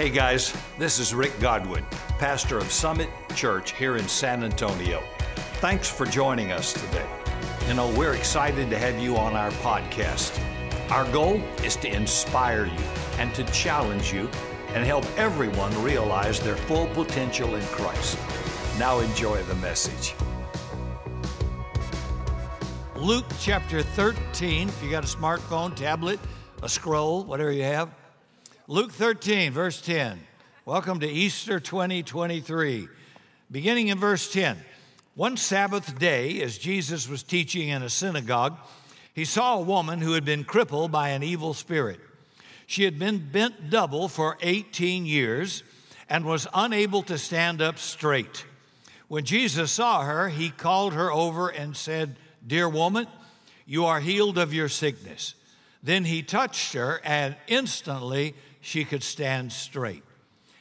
Hey guys, this is Rick Godwin, pastor of Summit Church here in San Antonio. Thanks for joining us today. You know, we're excited to have you on our podcast. Our goal is to inspire you and to challenge you and help everyone realize their full potential in Christ. Now enjoy the message. Luke chapter 13, if you got a smartphone, tablet, a scroll, whatever you have. Luke 13, verse 10. Welcome to Easter 2023. Beginning in verse 10. One Sabbath day, as Jesus was teaching in a synagogue, he saw a woman who had been crippled by an evil spirit. She had been bent double for 18 years and was unable to stand up straight. When Jesus saw her, he called her over and said, Dear woman, you are healed of your sickness. Then he touched her, and instantly she could stand straight.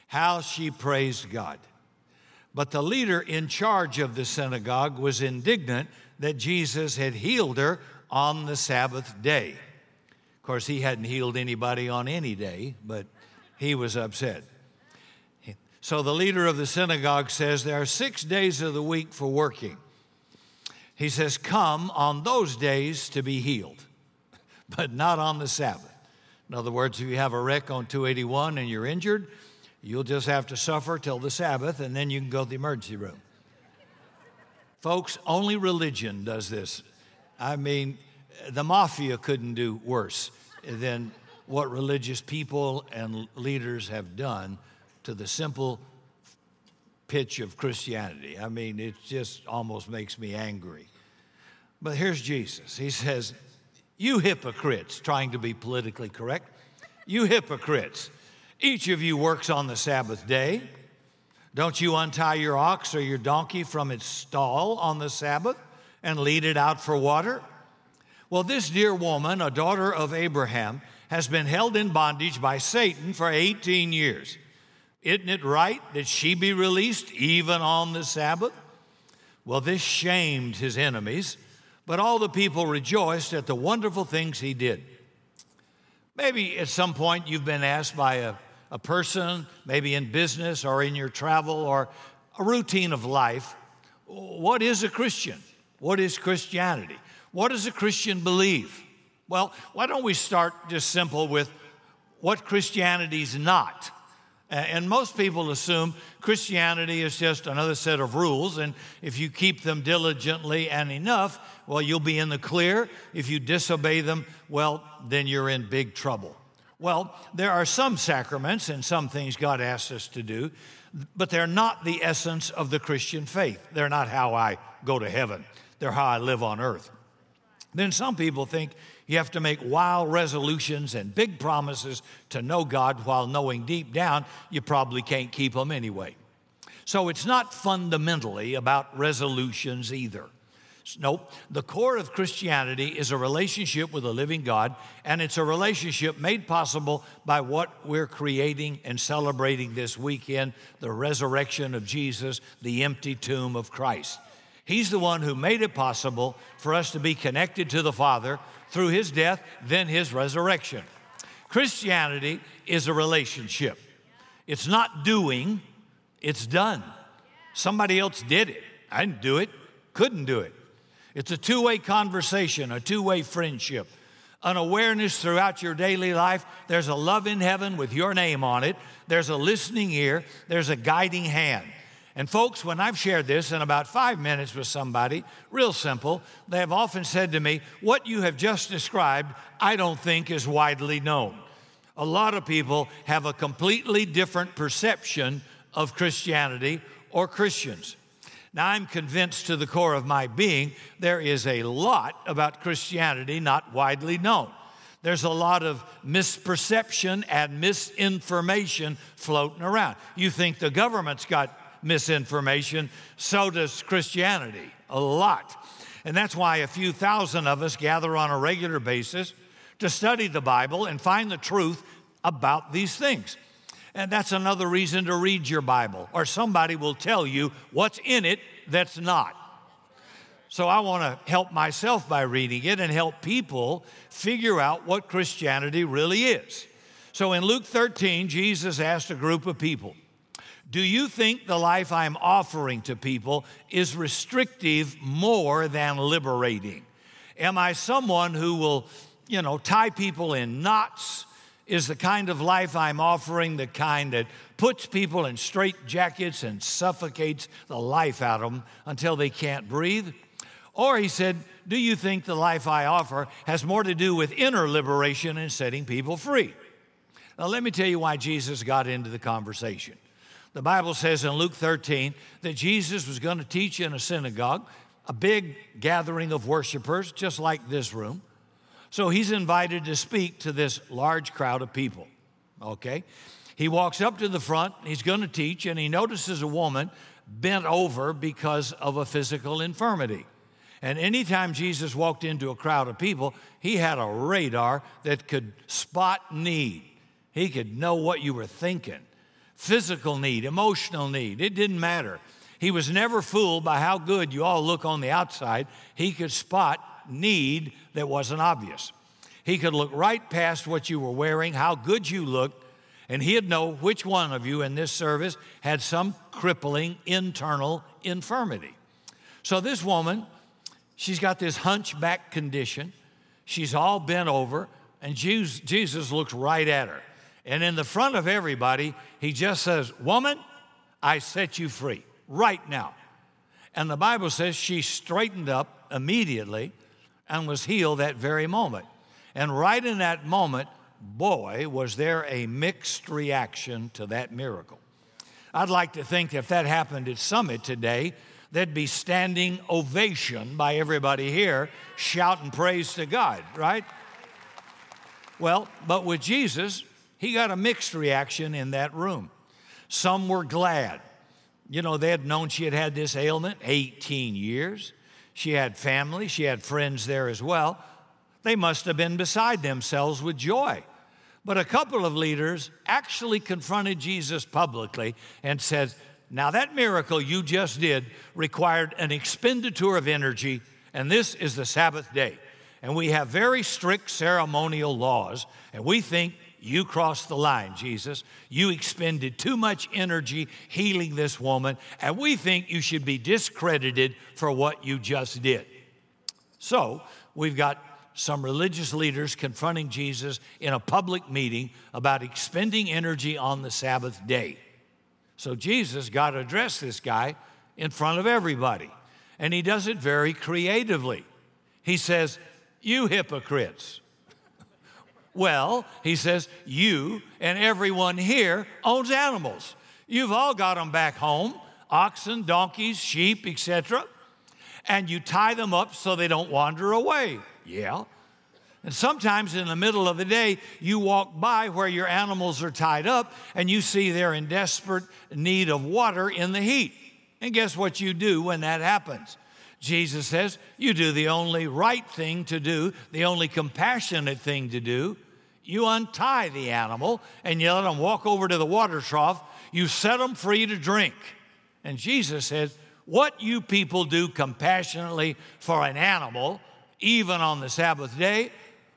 How she praised God. But the leader in charge of the synagogue was indignant that Jesus had healed her on the Sabbath day. Of course, he hadn't healed anybody on any day, but he was upset. So the leader of the synagogue says there are six days of the week for working. He says, Come on those days to be healed, but not on the Sabbath. In other words, if you have a wreck on 281 and you're injured, you'll just have to suffer till the Sabbath and then you can go to the emergency room. Folks, only religion does this. I mean, the mafia couldn't do worse than what religious people and leaders have done to the simple pitch of Christianity. I mean, it just almost makes me angry. But here's Jesus. He says, you hypocrites, trying to be politically correct, you hypocrites, each of you works on the Sabbath day. Don't you untie your ox or your donkey from its stall on the Sabbath and lead it out for water? Well, this dear woman, a daughter of Abraham, has been held in bondage by Satan for 18 years. Isn't it right that she be released even on the Sabbath? Well, this shamed his enemies but all the people rejoiced at the wonderful things he did. Maybe at some point you've been asked by a, a person, maybe in business or in your travel or a routine of life, what is a Christian? What is Christianity? What does a Christian believe? Well, why don't we start just simple with what Christianity's not? And most people assume Christianity is just another set of rules, and if you keep them diligently and enough, well, you'll be in the clear. If you disobey them, well, then you're in big trouble. Well, there are some sacraments and some things God asks us to do, but they're not the essence of the Christian faith. They're not how I go to heaven, they're how I live on earth. Then some people think you have to make wild resolutions and big promises to know God while knowing deep down you probably can't keep them anyway. So it's not fundamentally about resolutions either. Nope. The core of Christianity is a relationship with a living God, and it's a relationship made possible by what we're creating and celebrating this weekend the resurrection of Jesus, the empty tomb of Christ. He's the one who made it possible for us to be connected to the Father through his death, then his resurrection. Christianity is a relationship. It's not doing, it's done. Somebody else did it. I didn't do it, couldn't do it. It's a two way conversation, a two way friendship, an awareness throughout your daily life. There's a love in heaven with your name on it, there's a listening ear, there's a guiding hand. And folks, when I've shared this in about five minutes with somebody, real simple, they have often said to me, What you have just described, I don't think is widely known. A lot of people have a completely different perception of Christianity or Christians. Now, I'm convinced to the core of my being there is a lot about Christianity not widely known. There's a lot of misperception and misinformation floating around. You think the government's got misinformation, so does Christianity, a lot. And that's why a few thousand of us gather on a regular basis to study the Bible and find the truth about these things. And that's another reason to read your Bible, or somebody will tell you what's in it that's not. So I want to help myself by reading it and help people figure out what Christianity really is. So in Luke 13, Jesus asked a group of people, Do you think the life I'm offering to people is restrictive more than liberating? Am I someone who will, you know, tie people in knots? Is the kind of life I'm offering the kind that puts people in straight jackets and suffocates the life out of them until they can't breathe? Or he said, Do you think the life I offer has more to do with inner liberation and setting people free? Now, let me tell you why Jesus got into the conversation. The Bible says in Luke 13 that Jesus was going to teach in a synagogue, a big gathering of worshipers, just like this room. So he's invited to speak to this large crowd of people. Okay? He walks up to the front, he's going to teach, and he notices a woman bent over because of a physical infirmity. And anytime Jesus walked into a crowd of people, he had a radar that could spot need. He could know what you were thinking physical need, emotional need, it didn't matter. He was never fooled by how good you all look on the outside. He could spot need that wasn't obvious. He could look right past what you were wearing, how good you looked, and he'd know which one of you in this service had some crippling internal infirmity. So this woman, she's got this hunchback condition. She's all bent over, and Jesus looks right at her. And in the front of everybody, he just says, Woman, I set you free right now. And the Bible says she straightened up immediately and was healed that very moment. And right in that moment, boy, was there a mixed reaction to that miracle. I'd like to think if that happened at Summit today, there'd be standing ovation by everybody here shouting praise to God, right? Well, but with Jesus, he got a mixed reaction in that room. Some were glad. You know, they had known she had had this ailment 18 years. She had family, she had friends there as well. They must have been beside themselves with joy. But a couple of leaders actually confronted Jesus publicly and said, Now, that miracle you just did required an expenditure of energy, and this is the Sabbath day. And we have very strict ceremonial laws, and we think you crossed the line, Jesus. You expended too much energy healing this woman, and we think you should be discredited for what you just did. So, we've got some religious leaders confronting Jesus in a public meeting about expending energy on the Sabbath day. So, Jesus got to address this guy in front of everybody, and he does it very creatively. He says, You hypocrites. Well, he says, you and everyone here owns animals. You've all got them back home oxen, donkeys, sheep, etc. And you tie them up so they don't wander away. Yeah. And sometimes in the middle of the day, you walk by where your animals are tied up and you see they're in desperate need of water in the heat. And guess what you do when that happens? Jesus says, You do the only right thing to do, the only compassionate thing to do. You untie the animal and you let them walk over to the water trough. You set them free to drink. And Jesus says, What you people do compassionately for an animal, even on the Sabbath day,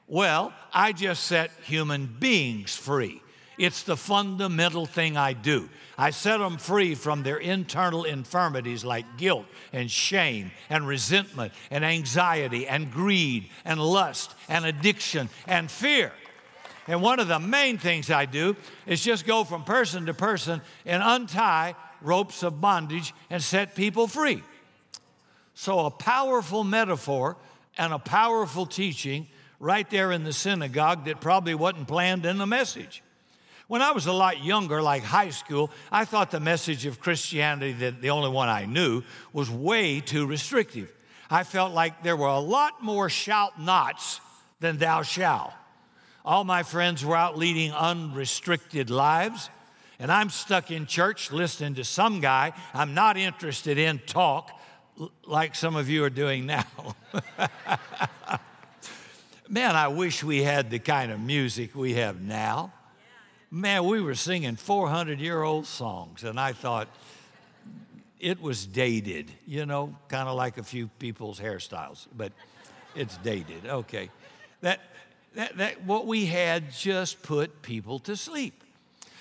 well, I just set human beings free. It's the fundamental thing I do. I set them free from their internal infirmities like guilt and shame and resentment and anxiety and greed and lust and addiction and fear. And one of the main things I do is just go from person to person and untie ropes of bondage and set people free. So, a powerful metaphor and a powerful teaching right there in the synagogue that probably wasn't planned in the message. When I was a lot younger, like high school, I thought the message of Christianity, that the only one I knew, was way too restrictive. I felt like there were a lot more shout nots than thou shalt. All my friends were out leading unrestricted lives, and I'm stuck in church listening to some guy I'm not interested in talk like some of you are doing now. Man, I wish we had the kind of music we have now man, we were singing 400 year old songs, and I thought it was dated, you know, kind of like a few people's hairstyles, but it's dated. Okay. That, that, that what we had just put people to sleep.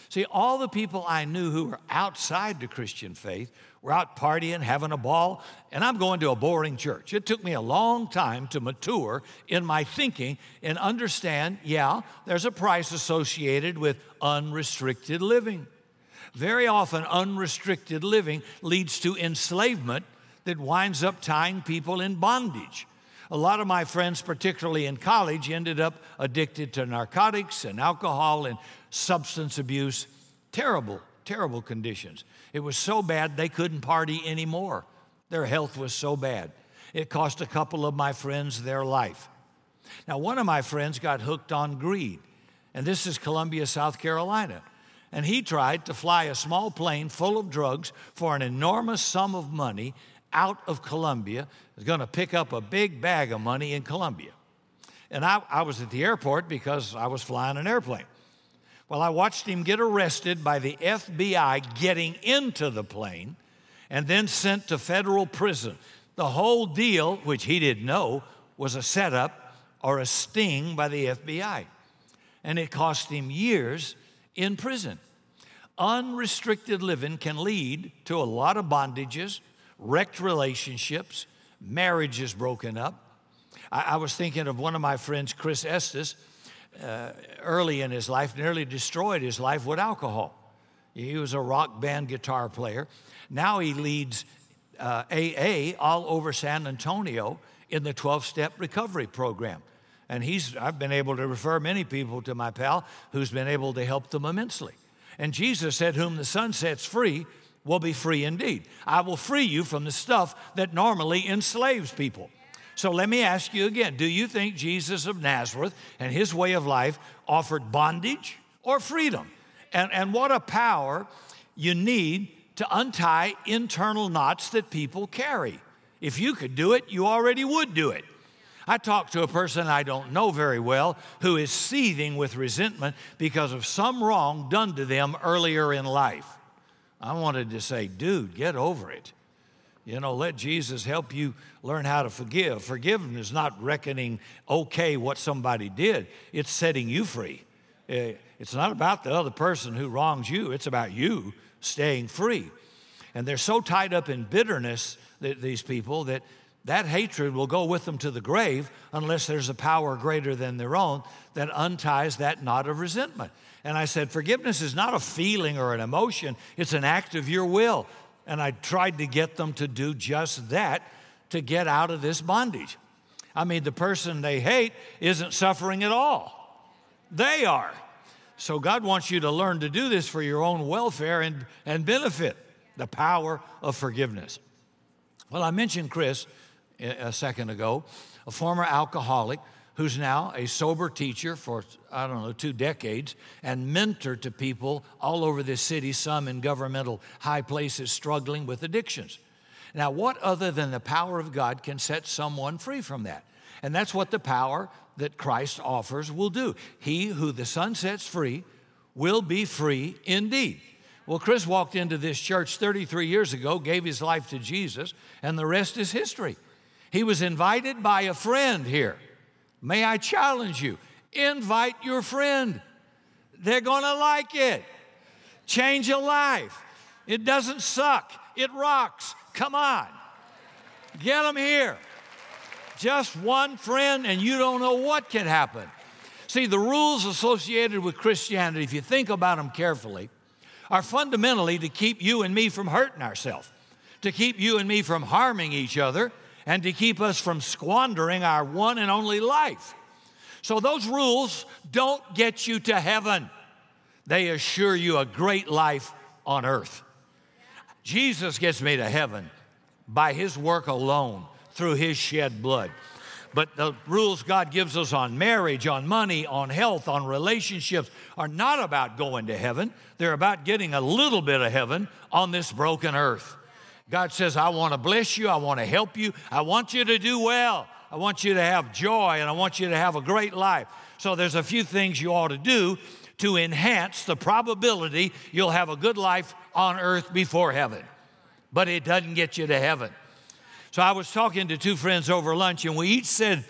See, all the people I knew who were outside the Christian faith were out partying, having a ball, and I'm going to a boring church. It took me a long time to mature in my thinking and understand yeah, there's a price associated with unrestricted living. Very often, unrestricted living leads to enslavement that winds up tying people in bondage. A lot of my friends, particularly in college, ended up addicted to narcotics and alcohol and substance abuse. Terrible, terrible conditions. It was so bad they couldn't party anymore. Their health was so bad. It cost a couple of my friends their life. Now, one of my friends got hooked on greed, and this is Columbia, South Carolina. And he tried to fly a small plane full of drugs for an enormous sum of money out of Columbia, was going to pick up a big bag of money in Columbia. And I, I was at the airport because I was flying an airplane. Well, I watched him get arrested by the FBI getting into the plane and then sent to federal prison. The whole deal, which he didn't know, was a setup or a sting by the FBI. And it cost him years in prison. Unrestricted living can lead to a lot of bondages, wrecked relationships, marriages broken up. I, I was thinking of one of my friends, Chris Estes, uh, early in his life, nearly destroyed his life with alcohol. He was a rock band guitar player. Now he leads uh, AA all over San Antonio in the 12 step recovery program. And he's, I've been able to refer many people to my pal who's been able to help them immensely. And Jesus said, Whom the Son sets free will be free indeed. I will free you from the stuff that normally enslaves people. So let me ask you again do you think Jesus of Nazareth and his way of life offered bondage or freedom? And, and what a power you need to untie internal knots that people carry. If you could do it, you already would do it. I talked to a person I don't know very well who is seething with resentment because of some wrong done to them earlier in life. I wanted to say, dude, get over it. You know, let Jesus help you learn how to forgive. Forgiveness is not reckoning okay what somebody did, it's setting you free. Eh, it's not about the other person who wrongs you, it's about you staying free. And they're so tied up in bitterness, that these people, that that hatred will go with them to the grave unless there's a power greater than their own that unties that knot of resentment. And I said, Forgiveness is not a feeling or an emotion, it's an act of your will. And I tried to get them to do just that to get out of this bondage. I mean, the person they hate isn't suffering at all, they are. So God wants you to learn to do this for your own welfare and, and benefit the power of forgiveness. Well, I mentioned Chris a second ago, a former alcoholic who's now a sober teacher for, I don't know, two decades and mentor to people all over this city, some in governmental high places struggling with addictions. Now, what other than the power of God can set someone free from that? And that's what the power that Christ offers will do. He who the Son sets free will be free indeed. Well, Chris walked into this church 33 years ago, gave his life to Jesus, and the rest is history. He was invited by a friend here. May I challenge you? Invite your friend. They're going to like it. Change a life. It doesn't suck, it rocks. Come on. Get them here. Just one friend, and you don't know what can happen. See, the rules associated with Christianity, if you think about them carefully, are fundamentally to keep you and me from hurting ourselves, to keep you and me from harming each other, and to keep us from squandering our one and only life. So, those rules don't get you to heaven, they assure you a great life on earth. Jesus gets me to heaven by his work alone through his shed blood. But the rules God gives us on marriage, on money, on health, on relationships are not about going to heaven. They're about getting a little bit of heaven on this broken earth. God says, I want to bless you. I want to help you. I want you to do well. I want you to have joy and I want you to have a great life. So there's a few things you ought to do to enhance the probability you'll have a good life on earth before heaven. But it doesn't get you to heaven. So I was talking to two friends over lunch, and we each said,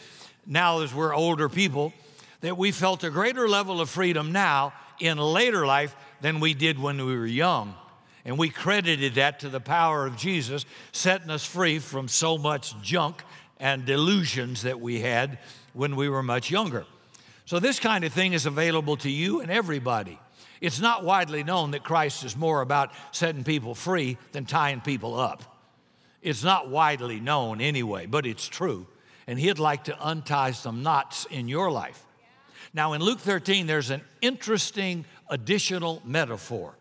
now as we're older people, that we felt a greater level of freedom now in later life than we did when we were young. And we credited that to the power of Jesus setting us free from so much junk and delusions that we had when we were much younger. So, this kind of thing is available to you and everybody. It's not widely known that Christ is more about setting people free than tying people up. It's not widely known anyway, but it's true. And He'd like to untie some knots in your life. Now, in Luke 13, there's an interesting additional metaphor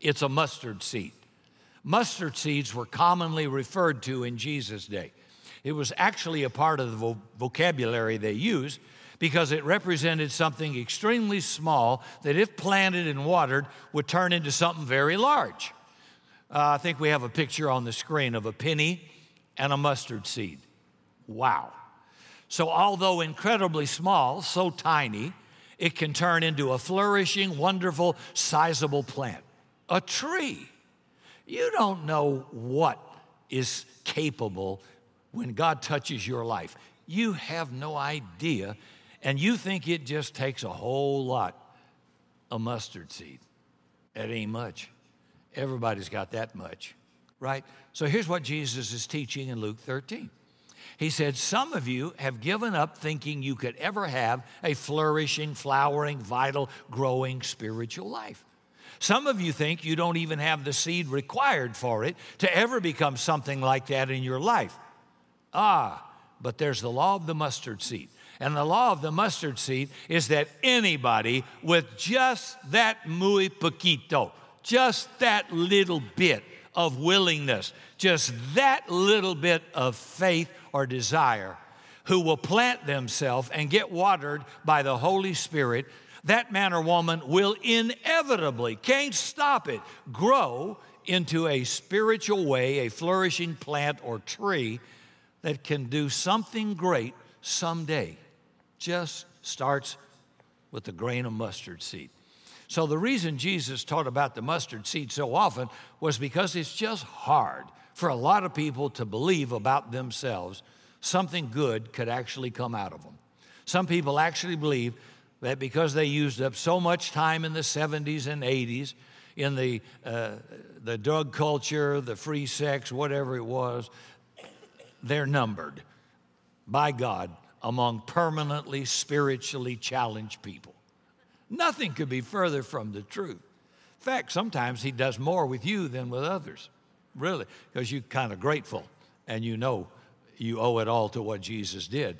it's a mustard seed. Mustard seeds were commonly referred to in Jesus' day. It was actually a part of the vocabulary they used because it represented something extremely small that, if planted and watered, would turn into something very large. Uh, I think we have a picture on the screen of a penny and a mustard seed. Wow. So, although incredibly small, so tiny, it can turn into a flourishing, wonderful, sizable plant, a tree. You don't know what is capable when God touches your life. You have no idea, and you think it just takes a whole lot of mustard seed. That ain't much. Everybody's got that much, right? So here's what Jesus is teaching in Luke 13. He said, Some of you have given up thinking you could ever have a flourishing, flowering, vital, growing spiritual life. Some of you think you don't even have the seed required for it to ever become something like that in your life. Ah, but there's the law of the mustard seed. And the law of the mustard seed is that anybody with just that muy poquito, just that little bit of willingness, just that little bit of faith or desire, who will plant themselves and get watered by the Holy Spirit, that man or woman will inevitably, can't stop it, grow into a spiritual way, a flourishing plant or tree that can do something great someday. Just starts with a grain of mustard seed. So, the reason Jesus taught about the mustard seed so often was because it's just hard for a lot of people to believe about themselves something good could actually come out of them. Some people actually believe that because they used up so much time in the 70s and 80s in the, uh, the drug culture, the free sex, whatever it was, they're numbered by God among permanently spiritually challenged people. Nothing could be further from the truth. In fact, sometimes He does more with you than with others, really, because you're kind of grateful and you know you owe it all to what Jesus did.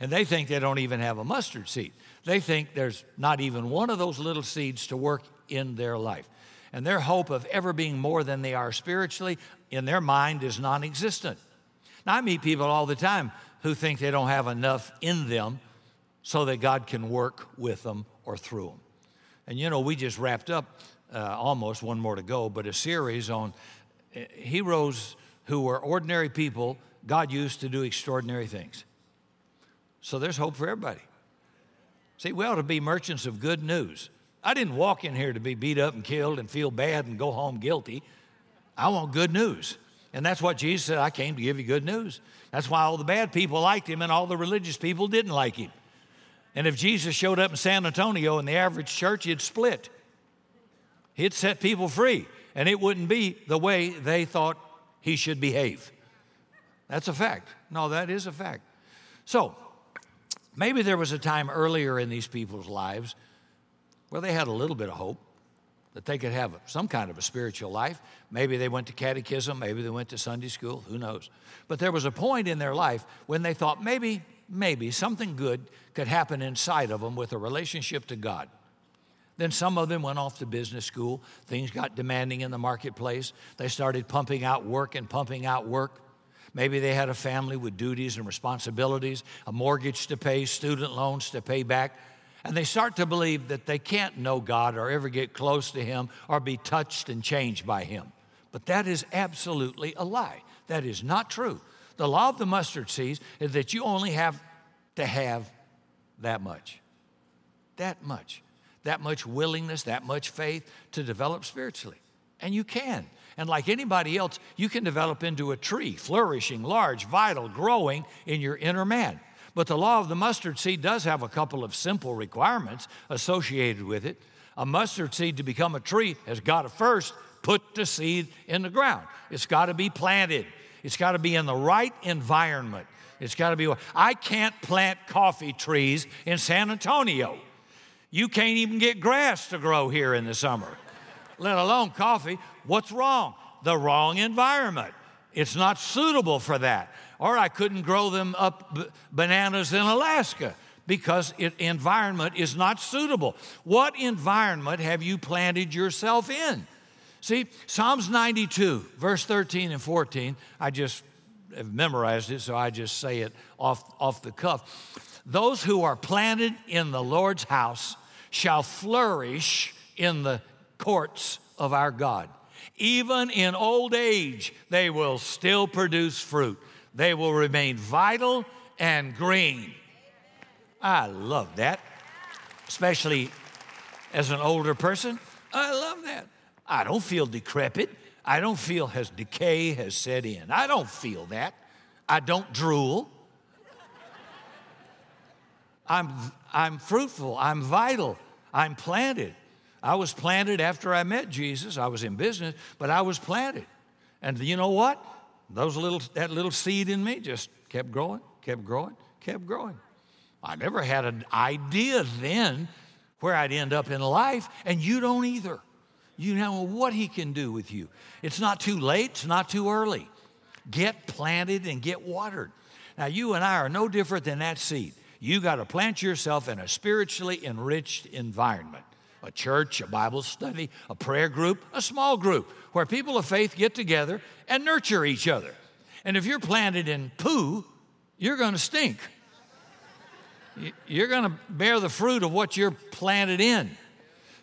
And they think they don't even have a mustard seed. They think there's not even one of those little seeds to work in their life. And their hope of ever being more than they are spiritually in their mind is non existent. Now, I meet people all the time who think they don't have enough in them so that God can work with them or through them. And you know, we just wrapped up uh, almost one more to go, but a series on uh, heroes who were ordinary people God used to do extraordinary things. So there's hope for everybody. See, we ought to be merchants of good news. I didn't walk in here to be beat up and killed and feel bad and go home guilty. I want good news. And that's what Jesus said I came to give you good news. That's why all the bad people liked him and all the religious people didn't like him. And if Jesus showed up in San Antonio in the average church, he'd split. He'd set people free, and it wouldn't be the way they thought he should behave. That's a fact. No, that is a fact. So, maybe there was a time earlier in these people's lives where they had a little bit of hope that they could have some kind of a spiritual life. Maybe they went to catechism, maybe they went to Sunday school, who knows. But there was a point in their life when they thought maybe, maybe something good could happen inside of them with a relationship to God. Then some of them went off to business school. Things got demanding in the marketplace. They started pumping out work and pumping out work. Maybe they had a family with duties and responsibilities, a mortgage to pay, student loans to pay back. And they start to believe that they can't know God or ever get close to Him or be touched and changed by Him. But that is absolutely a lie. That is not true. The law of the mustard seed is that you only have to have that much. That much. That much willingness, that much faith to develop spiritually. And you can. And like anybody else, you can develop into a tree, flourishing, large, vital, growing in your inner man. But the law of the mustard seed does have a couple of simple requirements associated with it. A mustard seed to become a tree has got to first put the seed in the ground. It's got to be planted. It's got to be in the right environment. It's got to be. I can't plant coffee trees in San Antonio. You can't even get grass to grow here in the summer, let alone coffee. What's wrong? The wrong environment. It's not suitable for that. Or I couldn't grow them up b- bananas in Alaska because it, environment is not suitable. What environment have you planted yourself in? See, Psalms 92, verse 13 and 14, I just have memorized it, so I just say it off, off the cuff. Those who are planted in the Lord's house shall flourish in the courts of our God. Even in old age, they will still produce fruit. They will remain vital and green. I love that, especially as an older person. I love that. I don't feel decrepit. I don't feel as decay has set in. I don't feel that. I don't drool. I'm, I'm fruitful. I'm vital. I'm planted. I was planted after I met Jesus. I was in business, but I was planted. And you know what? Those little, that little seed in me just kept growing, kept growing, kept growing. I never had an idea then where I'd end up in life, and you don't either. You know what He can do with you. It's not too late, it's not too early. Get planted and get watered. Now, you and I are no different than that seed. You got to plant yourself in a spiritually enriched environment a church, a Bible study, a prayer group, a small group where people of faith get together and nurture each other. And if you're planted in poo, you're going to stink. You're going to bear the fruit of what you're planted in.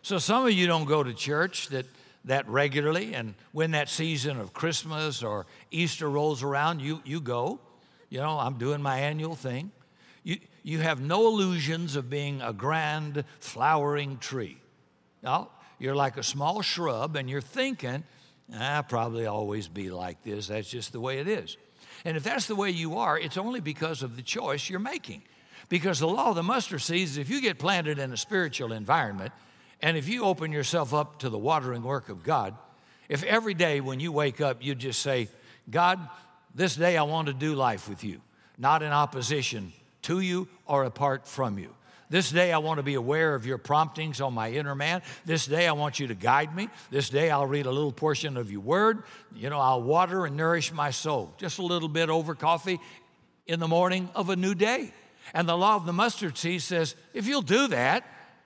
So some of you don't go to church that, that regularly, and when that season of Christmas or Easter rolls around, you, you go. You know, I'm doing my annual thing. You, you have no illusions of being a grand flowering tree. No, you're like a small shrub and you're thinking, I'll probably always be like this. That's just the way it is. And if that's the way you are, it's only because of the choice you're making. Because the law of the mustard seed is if you get planted in a spiritual environment, and if you open yourself up to the watering work of God, if every day when you wake up you just say, God, this day I want to do life with you, not in opposition to you or apart from you. This day, I want to be aware of your promptings on my inner man. This day, I want you to guide me. This day, I'll read a little portion of your word. You know, I'll water and nourish my soul. Just a little bit over coffee in the morning of a new day. And the law of the mustard seed says if you'll do that,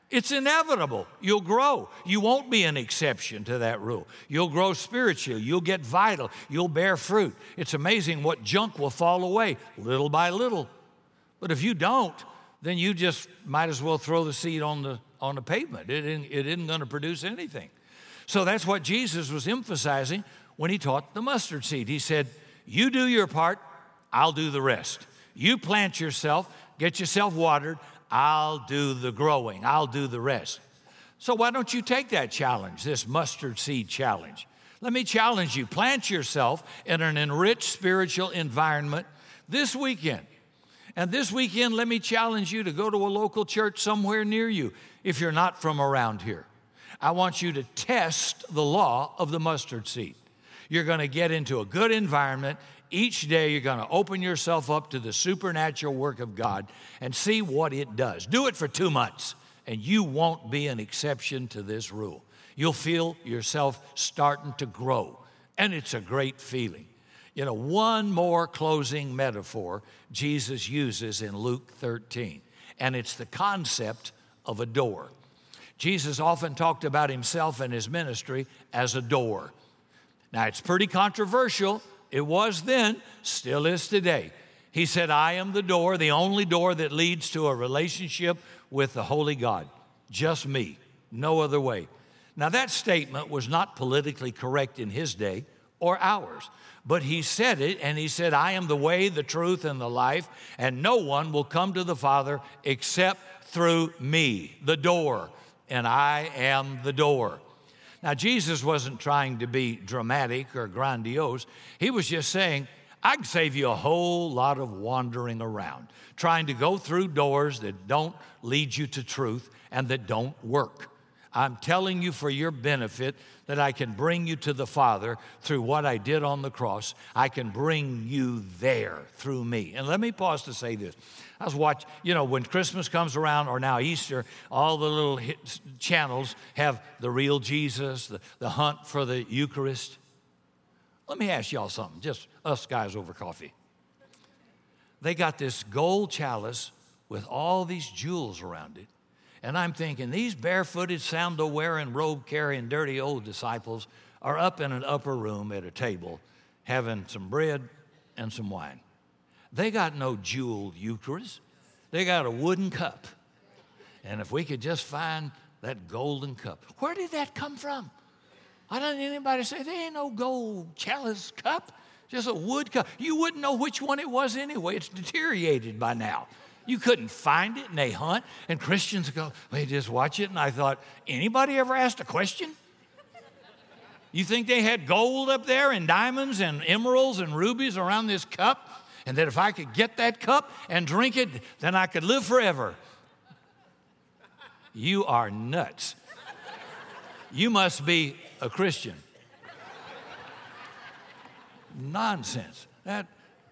it's inevitable. You'll grow. You won't be an exception to that rule. You'll grow spiritually. You'll get vital. You'll bear fruit. It's amazing what junk will fall away little by little. But if you don't, then you just might as well throw the seed on the, on the pavement. It isn't, it isn't going to produce anything. So that's what Jesus was emphasizing when he taught the mustard seed. He said, You do your part, I'll do the rest. You plant yourself, get yourself watered, I'll do the growing, I'll do the rest. So why don't you take that challenge, this mustard seed challenge? Let me challenge you plant yourself in an enriched spiritual environment this weekend. And this weekend, let me challenge you to go to a local church somewhere near you if you're not from around here. I want you to test the law of the mustard seed. You're going to get into a good environment. Each day, you're going to open yourself up to the supernatural work of God and see what it does. Do it for two months, and you won't be an exception to this rule. You'll feel yourself starting to grow, and it's a great feeling. You know, one more closing metaphor Jesus uses in Luke 13, and it's the concept of a door. Jesus often talked about himself and his ministry as a door. Now, it's pretty controversial. It was then, still is today. He said, I am the door, the only door that leads to a relationship with the Holy God. Just me, no other way. Now, that statement was not politically correct in his day or ours. But he said it, and he said, I am the way, the truth, and the life, and no one will come to the Father except through me, the door, and I am the door. Now, Jesus wasn't trying to be dramatic or grandiose. He was just saying, I can save you a whole lot of wandering around, trying to go through doors that don't lead you to truth and that don't work. I'm telling you for your benefit that I can bring you to the Father through what I did on the cross. I can bring you there through me. And let me pause to say this. I was watching, you know, when Christmas comes around or now Easter, all the little channels have the real Jesus, the, the hunt for the Eucharist. Let me ask y'all something, just us guys over coffee. They got this gold chalice with all these jewels around it. And I'm thinking, these barefooted, sandal wearing, robe carrying, dirty old disciples are up in an upper room at a table having some bread and some wine. They got no jeweled Eucharist, they got a wooden cup. And if we could just find that golden cup, where did that come from? I don't anybody say there ain't no gold chalice cup? Just a wood cup. You wouldn't know which one it was anyway. It's deteriorated by now. You couldn't find it, and they hunt. And Christians go, they just watch it. And I thought, anybody ever asked a question? You think they had gold up there and diamonds and emeralds and rubies around this cup? And that if I could get that cup and drink it, then I could live forever. You are nuts. You must be a Christian. Nonsense. That,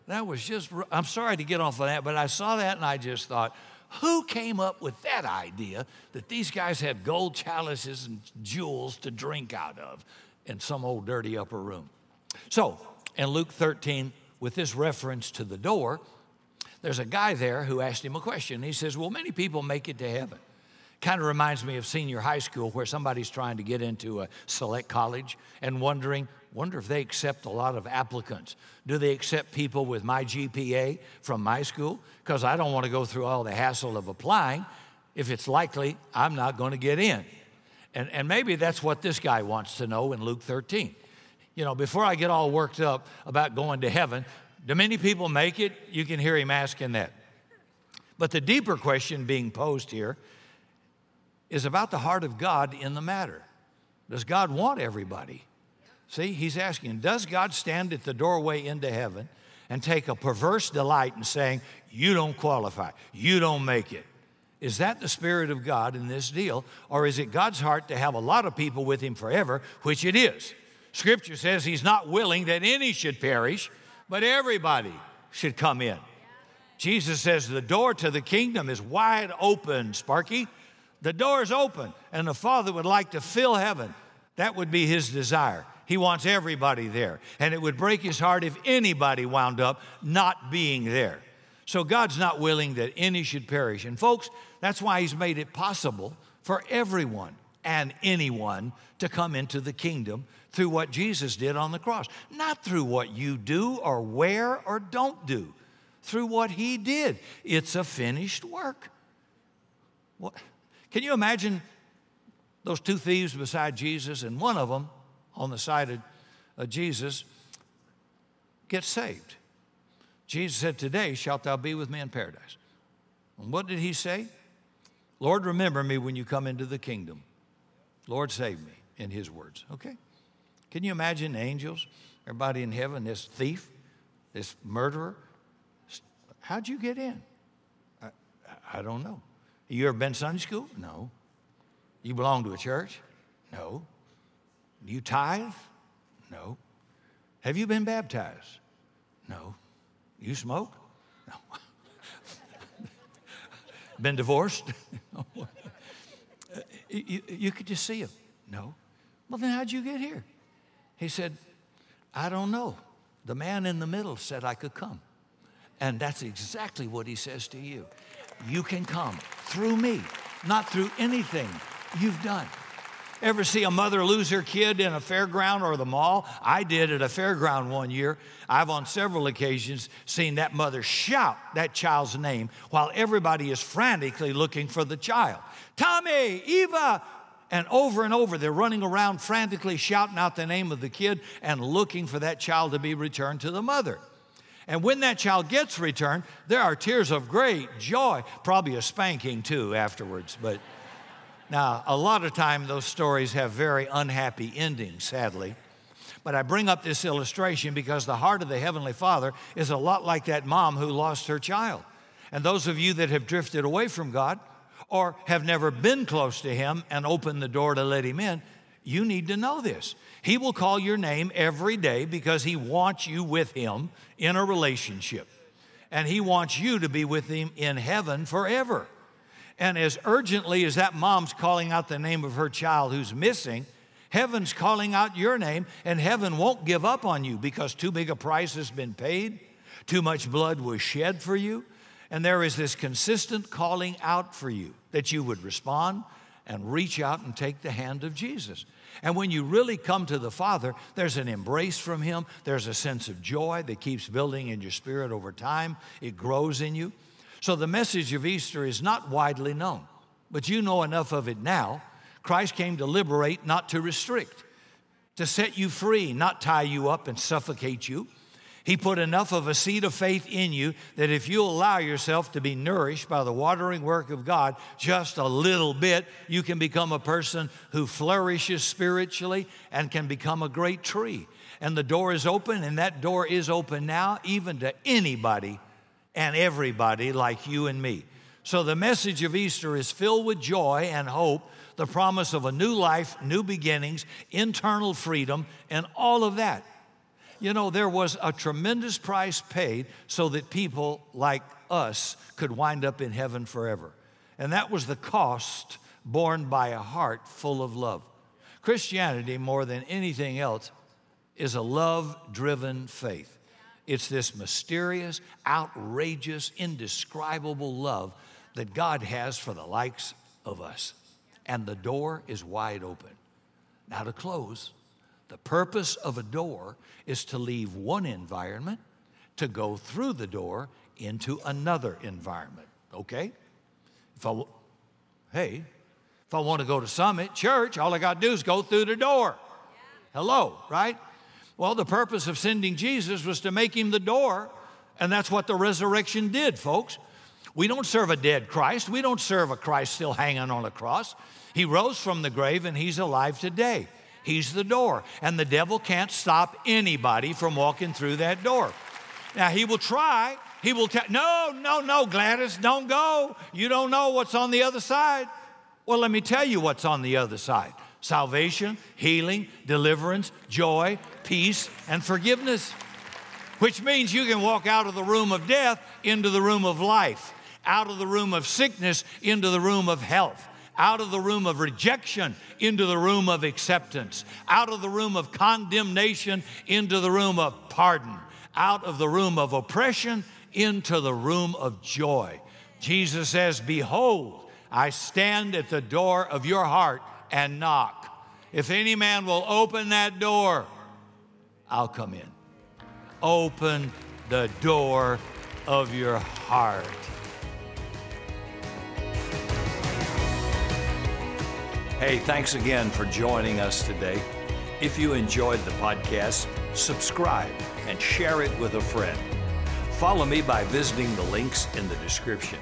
that was just, I'm sorry to get off of that, but I saw that and I just thought, who came up with that idea that these guys had gold chalices and jewels to drink out of in some old dirty upper room? So, in Luke 13, with this reference to the door, there's a guy there who asked him a question. He says, Well, many people make it to heaven. Kind of reminds me of senior high school where somebody's trying to get into a select college and wondering, wonder if they accept a lot of applicants. Do they accept people with my GPA from my school? Because I don't want to go through all the hassle of applying if it's likely I'm not going to get in. And, and maybe that's what this guy wants to know in Luke 13. You know, before I get all worked up about going to heaven, do many people make it? You can hear him asking that. But the deeper question being posed here is about the heart of God in the matter. Does God want everybody? See, he's asking, does God stand at the doorway into heaven and take a perverse delight in saying, you don't qualify, you don't make it? Is that the Spirit of God in this deal? Or is it God's heart to have a lot of people with Him forever, which it is? Scripture says He's not willing that any should perish, but everybody should come in. Jesus says the door to the kingdom is wide open, Sparky. The door is open, and the Father would like to fill heaven. That would be his desire. He wants everybody there. And it would break his heart if anybody wound up not being there. So God's not willing that any should perish. And folks, that's why he's made it possible for everyone and anyone to come into the kingdom through what Jesus did on the cross. Not through what you do or wear or don't do, through what he did. It's a finished work. What? Can you imagine those two thieves beside Jesus and one of them on the side of, of Jesus get saved? Jesus said, Today shalt thou be with me in paradise. And what did he say? Lord, remember me when you come into the kingdom. Lord, save me, in his words. Okay? Can you imagine angels, everybody in heaven, this thief, this murderer? How'd you get in? I, I don't know. You ever been Sunday school? No. You belong to a church? No. Do you tithe? No. Have you been baptized? No. You smoke? No. been divorced? you, you could just see him. No. Well, then how'd you get here? He said, I don't know. The man in the middle said I could come. And that's exactly what he says to you you can come through me, not through anything you've done. Ever see a mother lose her kid in a fairground or the mall? I did at a fairground one year. I've on several occasions seen that mother shout that child's name while everybody is frantically looking for the child. Tommy, Eva, and over and over they're running around frantically shouting out the name of the kid and looking for that child to be returned to the mother. And when that child gets returned, there are tears of great joy, probably a spanking too afterwards. But now, a lot of time those stories have very unhappy endings, sadly. But I bring up this illustration because the heart of the Heavenly Father is a lot like that mom who lost her child. And those of you that have drifted away from God or have never been close to Him and opened the door to let Him in, you need to know this. He will call your name every day because He wants you with Him in a relationship. And He wants you to be with Him in heaven forever. And as urgently as that mom's calling out the name of her child who's missing, heaven's calling out your name, and heaven won't give up on you because too big a price has been paid, too much blood was shed for you, and there is this consistent calling out for you that you would respond and reach out and take the hand of Jesus. And when you really come to the Father, there's an embrace from Him. There's a sense of joy that keeps building in your spirit over time. It grows in you. So the message of Easter is not widely known, but you know enough of it now. Christ came to liberate, not to restrict, to set you free, not tie you up and suffocate you. He put enough of a seed of faith in you that if you allow yourself to be nourished by the watering work of God just a little bit, you can become a person who flourishes spiritually and can become a great tree. And the door is open, and that door is open now, even to anybody and everybody like you and me. So the message of Easter is filled with joy and hope, the promise of a new life, new beginnings, internal freedom, and all of that. You know, there was a tremendous price paid so that people like us could wind up in heaven forever. And that was the cost borne by a heart full of love. Christianity, more than anything else, is a love driven faith. It's this mysterious, outrageous, indescribable love that God has for the likes of us. And the door is wide open. Now, to close, the purpose of a door is to leave one environment to go through the door into another environment. Okay? If I, hey, if I want to go to Summit Church, all I got to do is go through the door. Hello, right? Well, the purpose of sending Jesus was to make him the door, and that's what the resurrection did, folks. We don't serve a dead Christ. We don't serve a Christ still hanging on a cross. He rose from the grave and he's alive today. He's the door. And the devil can't stop anybody from walking through that door. Now, he will try. He will tell, no, no, no, Gladys, don't go. You don't know what's on the other side. Well, let me tell you what's on the other side salvation, healing, deliverance, joy, peace, and forgiveness. Which means you can walk out of the room of death into the room of life, out of the room of sickness into the room of health out of the room of rejection into the room of acceptance, out of the room of condemnation into the room of pardon, out of the room of oppression into the room of joy. Jesus says, Behold, I stand at the door of your heart and knock. If any man will open that door, I'll come in. Open the door of your heart. Hey, thanks again for joining us today. If you enjoyed the podcast, subscribe and share it with a friend. Follow me by visiting the links in the description.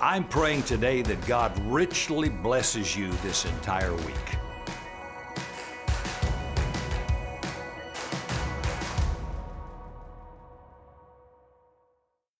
I'm praying today that God richly blesses you this entire week.